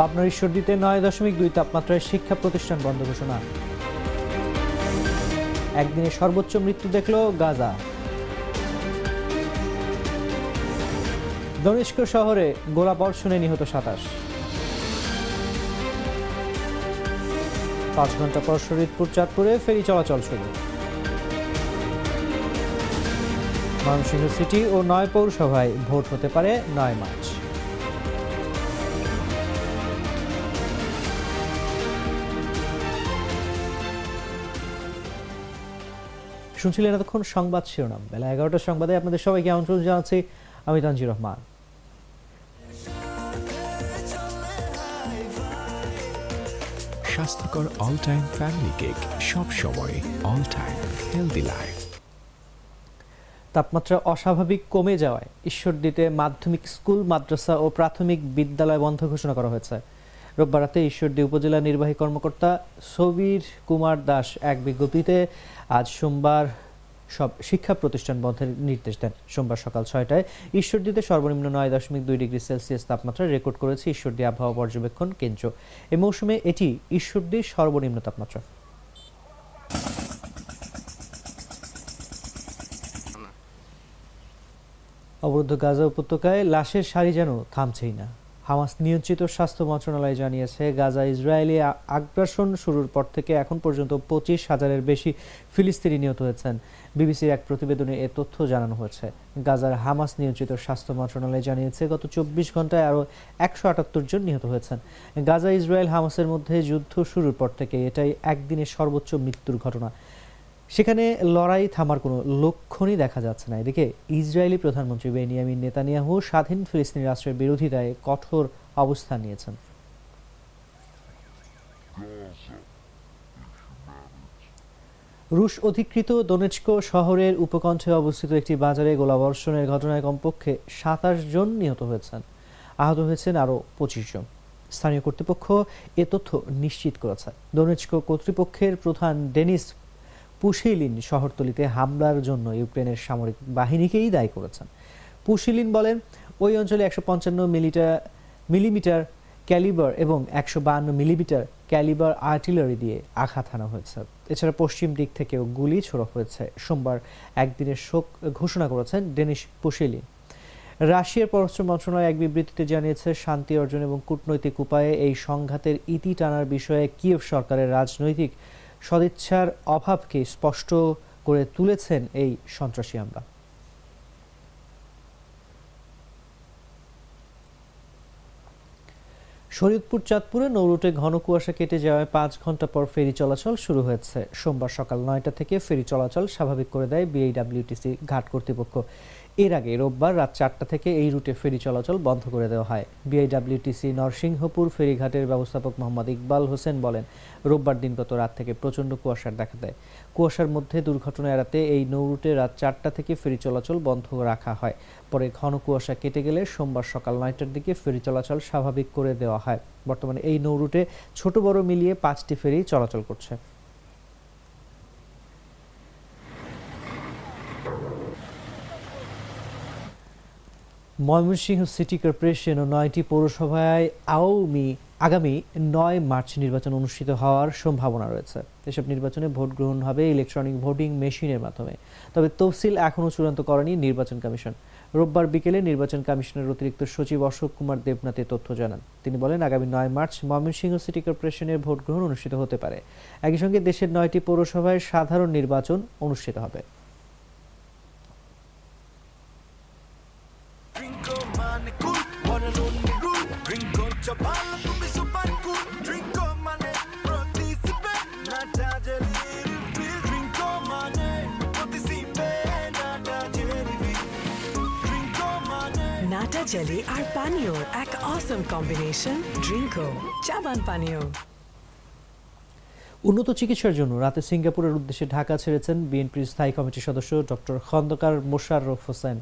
পাবনার ঈশ্বরদীতে নয় দশমিক দুই তাপমাত্রায় শিক্ষা প্রতিষ্ঠান বন্ধ ঘোষণা। একদিনে সর্বোচ্চ মৃত্যু দেখল গাজা। দনিষ্ক শহরে গোলা গোলাবর্ষণে নিহত সাতাশ। পাঁচ ঘণ্টা পর শরীরপুর চাঁদপুরে ফেরি চলাচল শুরু। ময়মনসিংহ সিটি ও নয় পৌরসভায় ভোট হতে পারে নয় মার্চ। শুনছিলেন এতক্ষণ সংবাদ শিরোনাম। বেলা এগারোটার সংবাদে আপনাদের সবাইকে আমন্ত্রণ জানাচ্ছি আমি তানজির রহমান। স্বাস্থ্যকর অল টাইম ফ্যামিলি কেক সব সময় অল টাইম হেলদি লাইফ তাপমাত্রা অস্বাভাবিক কমে যাওয়ায় ঈশ্বরদীতে মাধ্যমিক স্কুল মাদ্রাসা ও প্রাথমিক বিদ্যালয় বন্ধ ঘোষণা করা হয়েছে। রোববার রাতে ঈশ্বরদী উপজেলা নির্বাহী কর্মকর্তা সবির কুমার দাস এক বিজ্ঞপ্তিতে আজ সোমবার সব শিক্ষা প্রতিষ্ঠান বন্ধের নির্দেশ দেন। সোমবার সকাল ছয়টায় ঈশ্বরদীতে সর্বনিম্ন নয় দশমিক দুই ডিগ্রি সেলসিয়াস তাপমাত্রা রেকর্ড করেছে ঈশ্বরদী আবহাওয়া পর্যবেক্ষণ কেন্দ্র। এ মৌসুমে এটি ঈশ্বরদীর সর্বনিম্ন তাপমাত্রা। অবরুদ্ধ গাজা উপত্যকায় লাশের সারি যেন থামছেই না। হামাস নিয়ন্ত্রিত স্বাস্থ্য মন্ত্রণালয় জানিয়েছে, গাজা ইসরায়েলি আগ্রাসন শুরুর পর থেকে এখন পর্যন্ত পঁচিশ হাজারের বেশি ফিলিস্তিনি নিহত হয়েছেন। বিবিসির এক প্রতিবেদনে এ তথ্য জানানো হয়েছে। গাজার হামাস নিয়ন্ত্রিত স্বাস্থ্য মন্ত্রণালয় জানিয়েছে, গত চব্বিশ ঘন্টায় আরও একশো আটাত্তর জন নিহত হয়েছেন। গাজা ইসরায়েল হামাসের মধ্যে যুদ্ধ শুরুর পর থেকে এটাই একদিনের সর্বোচ্চ মৃত্যুর ঘটনা। সেখানে লড়াই থামার কোনো লক্ষণই দেখা যাচ্ছে না। এদিকে ইসরায়েলি প্রধানমন্ত্রী বেনিয়ামিন নেতানিয়াহু স্বাধীন ফিলিস্তিনি রাষ্ট্রের বিরোধিতায় কঠোর অবস্থান নিয়েছেন। রুশ অধিকৃত দোনেচক শহরের উপকণ্ঠে অবস্থিত একটি বাজারে গোলাবর্ষণের ঘটনায় কমপক্ষে সাতাশ জন নিহত হয়েছেন। আহত হয়েছেন আরও পঁচিশ জন। স্থানীয় কর্তৃপক্ষ এ তথ্য নিশ্চিত করেছে। দোনেচক কর্তৃপক্ষের প্রধান ডেনিস পুশিলিন শহরতলিতে হামলার জন্য ইউক্রেনের সামরিক বাহিনীকেই দায়ী করেছেন। পুশিলিন বলেন, ওই অঞ্চলে একশো পঞ্চান্ন মিলিটার মিলিমিটার ক্যালিবার এবং একশো বাহান্ন মিলিমিটার ক্যালিবার আর্টিলারি দিয়ে আঘাত হানা হয়েছে। এছাড়া পশ্চিম দিক থেকেও গুলি ছোড়া হয়েছে। সোমবার একদিনের শোক ঘোষণা করেছেন ডেনিস পুশিলিন। রাশিয়ার পররাষ্ট্র মন্ত্রণালয় এক বিবৃতিতে জানিয়েছে, শান্তি অর্জন এবং কূটনৈতিক উপায়ে এই সংঘাতের ইতি টানার বিষয়ে কিয়েভ সরকারের রাজনৈতিক সদিচ্ছার অভাবকে স্পষ্ট করে তুলেছেন এই সন্ত্রাসী হামলা। শরীয়তপুর, চাঁদপুরে নৌরুটে ঘন কুয়াশা কেটে যাওয়ায় পাঁচ ঘণ্টা পর ফেরি চলাচল শুরু হয়েছে। সোমবার সকাল নয়টা থেকে ফেরি চলাচল স্বাভাবিক করে দেয় বিআইডব্লিউটিসি ঘাট কর্তৃপক্ষ। এর আগে রোববার রাত চারটা থেকে এই রুটে ফেরি চলাচল বন্ধ করে দেওয়া হয়। বিআইডব্লিউটিসি নরসিংহপুর ফেরিঘাটের ব্যবস্থাপক মোহাম্মদ ইকবাল হোসেন বলেন, রোববার দিনগত রাত থেকে প্রচণ্ড কুয়াশার দেখা দেয়। কুয়াশার মধ্যে দুর্ঘটনা এড়াতে এই নৌরুটে রাত চারটা থেকে ফেরি চলাচল বন্ধ রাখা হয়। পরে ঘন কুয়াশা কেটে গেলে সোমবার সকাল নয়টার দিকে ফেরি চলাচল স্বাভাবিক করে দেওয়া হয়। বর্তমানে এই নৌরুটে ছোট বড় মিলিয়ে পাঁচটি ফেরি চলাচল করছে। ময়মনসিংহ সিটি কর্পোরেশন ও নয়টি পৌরসভায় আওয়ামী, আগামী নয় মার্চ নির্বাচন অনুষ্ঠিত হওয়ার সম্ভাবনা রয়েছে। এসব নির্বাচনে ভোট গ্রহণ হবে ইলেকট্রনিক ভোটিং মেশিনের মাধ্যমে। তবে তফসিল এখনও চূড়ান্ত করেনি নির্বাচন কমিশন। রোববার বিকেলে নির্বাচন কমিশনের অতিরিক্ত সচিব অশোক কুমার দেবনাথ তথ্য জানান। তিনি বলেন, আগামী নয় মার্চ ময়মনসিংহ সিটি কর্পোরেশনের ভোট গ্রহণ অনুষ্ঠিত হতে পারে। একই সঙ্গে দেশের নয়টি পৌরসভায় সাধারণ নির্বাচন অনুষ্ঠিত হবে। Drinko mane cool, one and only rule. Drinko chapala, tu be super cool. Drinko mane, participate. Nata jeli feel. Drinko mane, participate. Nata jeli feel. Drinko mane. নাটা জেলি আর পানীয় এক অসম কম্বিনেশন ড্রিঙ্কো চাবান পানীয় উন্নত চিকিৎসার জন্য রাতে সিঙ্গাপুরের উদ্দেশ্যে ঢাকা ছেড়েছেন বিএনপির স্থায়ী কমিটির সদস্য ডক্টর খন্দকার মোশাররফ হোসেন।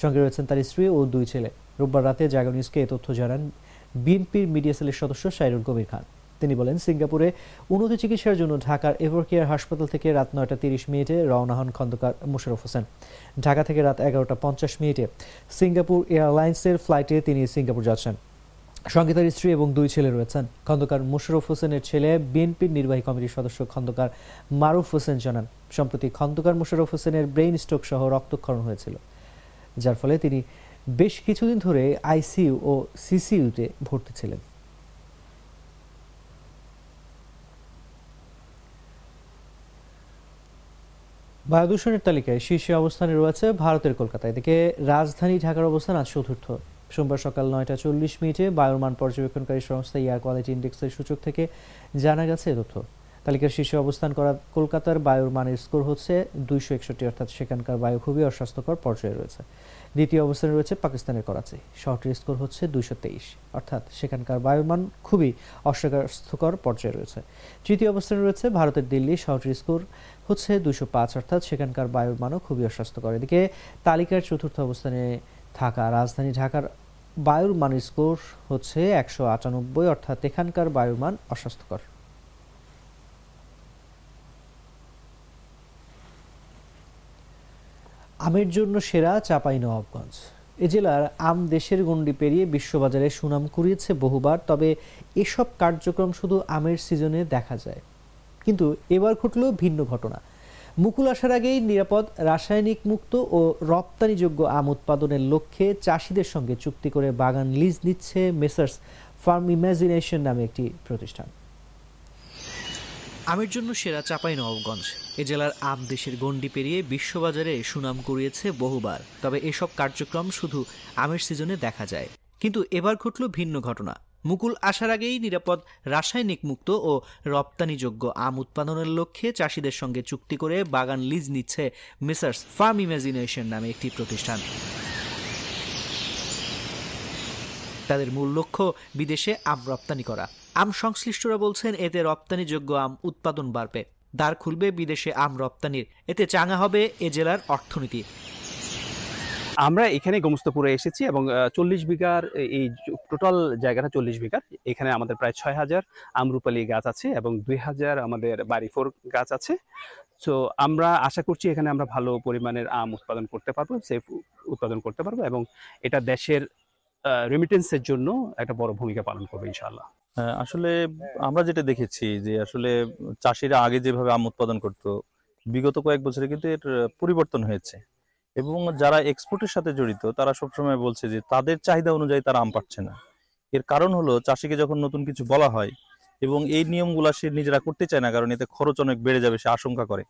সঙ্গে রয়েছেন তার স্ত্রী ও দুই ছেলে। রোববার রাতে জাগো নিউজকে এ তথ্য জানান বিএনপির মিডিয়া সেলের সদস্য সাইরুল কবির খান। তিনি বলেন, সিঙ্গাপুরে উন্নত চিকিৎসার জন্য ঢাকার এভারকেয়ার হাসপাতাল থেকে রাত নয়টা তিরিশ মিনিটে রওনা হন খন্দকার মোশাররফ হোসেন। ঢাকা থেকে রাত এগারোটা পঞ্চাশ মিনিটে সিঙ্গাপুর এয়ারলাইন্সের ফ্লাইটে তিনি সিঙ্গাপুর যাচ্ছেন। সঙ্গে তার স্ত্রী এবং দুই ছেলে রয়েছেন। খন্দকার মোশাররফ হোসেনের ছেলে, বিএনপির নির্বাহী কমিটির সদস্য খন্দকার মারুফ হোসেন জানান, সম্প্রতি খন্দকার মোশাররফ হোসেনের ব্রেইন স্ট্রোক সহ রক্তক্ষরণ হয়েছিল, যার ফলে তিনি বেশ কিছুদিন ধরে আইসিইউ ও সিসিইউতে ভর্তি ছিলেন। বায়ু দূষণের তালিকায় শীর্ষে অবস্থানে রয়েছে ভারতের কলকাতা, এদিকে রাজধানী ঢাকার অবস্থান আজ চতুর্থ। সোমবার সকাল নয়টা চল্লিশ মিনিটে বায়ুর মান পর্যবেক্ষণকারী সংস্থা এয়ার কোয়ালিটি ইন্ডেক্সের সূচক থেকে জানা গেছে তথ্য। তালিকার শীর্ষে অবস্থান করা কলকাতার বায়ুর মানের স্কোর হচ্ছে দুইশো একষট্টি, অর্থাৎ সেখানকার বায়ু খুবই অস্বাস্থ্যকর পর্যায়ে রয়েছে। দ্বিতীয় অবস্থানে রয়েছে পাকিস্তানের করাচি। শহরটির স্কোর হচ্ছে দুইশো তেইশ, অর্থাৎ সেখানকার বায়ুর মান খুবই অস্বাস্থ্যকর পর্যায়ে রয়েছে। তৃতীয় অবস্থানে রয়েছে ভারতের দিল্লি। শহরটির স্কোর হচ্ছে দুশো পাঁচ, অর্থাৎ সেখানকার বায়ুর মানও খুবই অস্বাস্থ্যকর। এদিকে তালিকার চতুর্থ অবস্থানে থাকা রাজধানী ঢাকার বায়ুর মানের স্কোর হচ্ছে একশো আটানব্বই, অর্থাৎ এখানকার বায়ুর মান অস্বাস্থ্যকর। আমের জন্য সেরা চাপাই নবাবগঞ্জ এ জেলার আম দেশের গণ্ডি পেরিয়ে বিশ্ববাজারে সুনাম কুড়িয়েছে বহুবার, তবে এসব কার্যক্রম শুধু আমের সিজনে দেখা যায়। কিন্তু এবার ঘটল ভিন্ন ঘটনা। মুকুল আসার আগেই নিরাপদ, রাসায়নিক মুক্ত ও রপ্তানিযোগ্য আম উৎপাদনের লক্ষ্যে চাষিদের সঙ্গে চুক্তি করে বাগান লিজ নিচ্ছে মেসার্স ফার্ম ইমাজিনেশন নামে একটি প্রতিষ্ঠান। আমের জন্য সেরা চাপাই নবাবগঞ্জ। এ জেলার আম দেশের গণ্ডি পেরিয়ে বিশ্ববাজারে সুনাম কুড়িয়েছে বহুবার। তবে এসব কার্যক্রম শুধু আমের সিজনে দেখা যায়। কিন্তু এবার ঘটল ভিন্ন ঘটনা। মুকুল আসার আগেই নিরাপদ রাসায়নিক মুক্ত ও রপ্তানিযোগ্য আম উৎপাদনের লক্ষ্যে চাষিদের সঙ্গে চুক্তি করে বাগান লিজ নিচ্ছে মিসার্স ফার্ম ইমাজিনেশন নামে একটি প্রতিষ্ঠান। তাদের মূল লক্ষ্য, বিদেশে আম রপ্তানি করা। আম সংশ্লিষ্টরা বলছেন, এতে রপ্তানিযোগ্য আম উৎপাদন বাড়বে। দ্বার খুলবে বিদেশে আম রপ্তানির। এতে চাঙা হবে এ জেলার অর্থনীতি। আমরা এখানে গোমস্তপুরে এসেছি এবং চল্লিশ বিঘার এই টোটাল জায়গাটা চল্লিশ বিঘার। এখানে আমাদের প্রায় ছয় হাজার আমরুপালি গাছ আছে এবং দুই হাজার আমাদের বাড়িফোর গাছ আছে। তো আমরা আশা করছি এখানে আমরা ভালো পরিমাণের আম উৎপাদন করতে পারব সেফ উৎপাদন করতে পারব এবং এটা দেশের রেমিটেন্সের জন্য একটা বড় ভূমিকা পালন করবে ইনশাআল্লাহ। হ্যাঁ, আসলে আমরা যেটা দেখেছি যে আসলে চাষিরা আগে যেভাবে আম উৎপাদন করত বিগত কয়েক বছরে কিন্তু এর পরিবর্তন হয়েছে। এবং যারা এক্সপোর্টের সাথে জড়িত, তারা সবসময় বলছে যে তাদের চাহিদা অনুযায়ী তারা আম পাচ্ছে না। এর কারণ হলো চাষিকে যখন নতুন কিছু বলা হয় এবং এই নিয়মগুলা সে নিজেরা করতে চায় না, কারণ এতে খরচ অনেক বেড়ে যাবে, সে আশঙ্কা করে।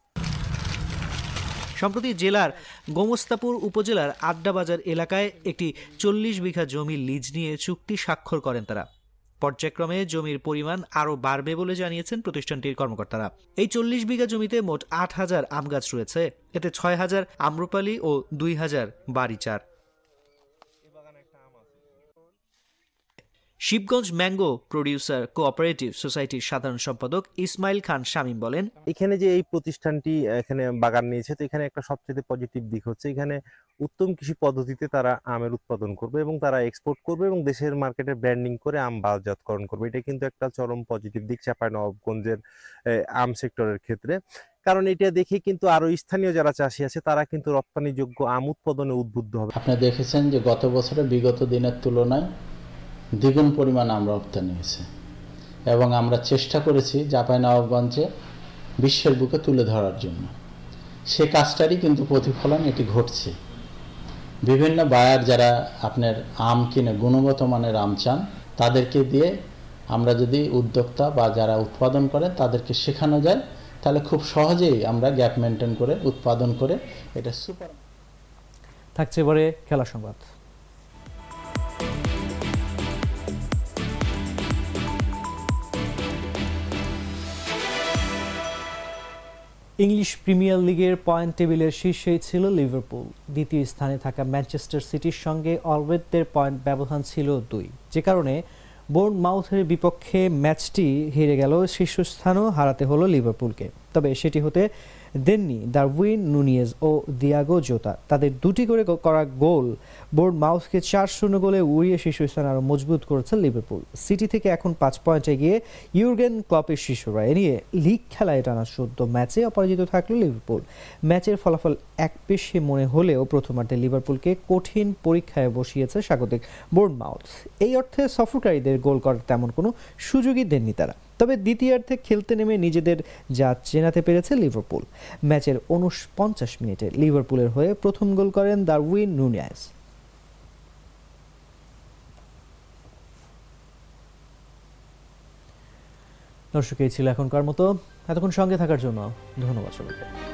সম্প্রতি জেলার গোমস্তাপুর উপজেলার আড্ডাবাজার এলাকায় একটি চল্লিশ বিঘা জমি লিজ নিয়ে চুক্তি স্বাক্ষর করেন তারা। পর্যায়ক্রমে জমির পরিমাণ আরও বাড়বে বলে জানিয়েছেন প্রতিষ্ঠানটির কর্মকর্তারা। এই চল্লিশ বিঘা জমিতে মোট আট হাজার আম গাছ রয়েছে। এতে ছয় হাজার আম্রপালি ও দুই হাজার বাড়িচার। শিবগঞ্জ ম্যাঙ্গো প্রডিউসার কোঅপারেটিভ সোসাইটির সাধারণ সম্পাদক ইসমাইল খান শামীম বলেন এখানে যে এই প্রতিষ্ঠানটি এখানে বাগান নিয়েছে তো এখানে একটা সবচেয়ে পজিটিভ দিক হচ্ছে এখানে উত্তম কৃষি পদ্ধতিতে তারা আমের উৎপাদন করবে এবং তারা এক্সপোর্ট করবে এবং দেশের মার্কেটে ব্র্যান্ডিং করে আম বাজাতকরণ করবে। এটা কিন্তু একটা চরম পজিটিভ দিক চাঁপাইনবাবগঞ্জের আম সেক্টরের ক্ষেত্রে। কারণ এটা দেখে কিন্তু আরও স্থানীয় যারা চাষি আছে তারা কিন্তু রপ্তানিযোগ্য আম উৎপাদনে উদ্বুদ্ধ হবে। আপনি দেখেছেন যে গত বছরে বিগত দিনের তুলনায় দ্বিগুণ পরিমাণ আম রপ্তানি হয়েছে এবং আমরা চেষ্টা করেছি নবাবগঞ্জে বিশ্বের বুকে তুলে ধরার জন্য। সে কাজটারই কিন্তু প্রতিফলন এটি ঘটছে। বিভিন্ন বায়ার যারা আপনার আম কিনে গুণগত মানের আম চান, তাদেরকে দিয়ে আমরা যদি উদ্যোক্তা বা যারা উৎপাদন করে তাদেরকে শেখানো যায়, তাহলে খুব সহজেই আমরা গ্যাপ মেনটেন করে, উৎপাদন করে এটা সুপার থাকছে এবারে খেলা সংবাদ। ইংলিশ প্রিমিয়ার লিগের পয়েন্ট টেবিলের শীর্ষেই ছিল লিভারপুল। দ্বিতীয় স্থানে থাকা ম্যানচেস্টার সিটির সঙ্গে অলওয়েদদের পয়েন্ট ব্যবধান ছিল দুই। যে কারণে বোর্ন মাউথের বিপক্ষে ম্যাচটি হেরে গেল শীর্ষস্থানও হারাতে হলো লিভারপুলকে। তবে সেটি হতে দেননি দারউইন নুনিয়েজ ও দিয়াগো জোতা। তাদের দুটি করে করা গোল। বোর্ড মাউসকে চার শূন্য গোলে উড়িয়ে শীর্ষস্থান আরও মজবুত করেছে লিভারপুল। সিটি থেকে এখন পাঁচ পয়েন্টে গিয়ে ইউর্গেন ক্লপের শিশুরা। এ নিয়ে লিগ খেলায় টানা চোদ্দ ম্যাচে অপরাজিত থাকল লিভারপুল। ম্যাচের ফলাফল এক পেশে মনে হলেও প্রথমার্ধে লিভারপুলকে কঠিন পরীক্ষায় বসিয়েছে স্বাগতিক বোর্ড মাউথ। এই অর্থে সফরকারীদের গোল করার তেমন কোনো সুযোগই দেননি তারা। তবে দ্বিতীয়ার্ধে খেলতে নেমে নিজেদের যা চেনাতে পেরেছে লিভারপুল। ম্যাচের উনপঞ্চাশ মিনিটে লিভারপুলের হয়ে প্রথম গোল করেন দারউইন নুনিয়াস। দর্শক, এই ছিল এখনকার মতো। এতক্ষণ সঙ্গে থাকার জন্য ধন্যবাদ সবাইকে।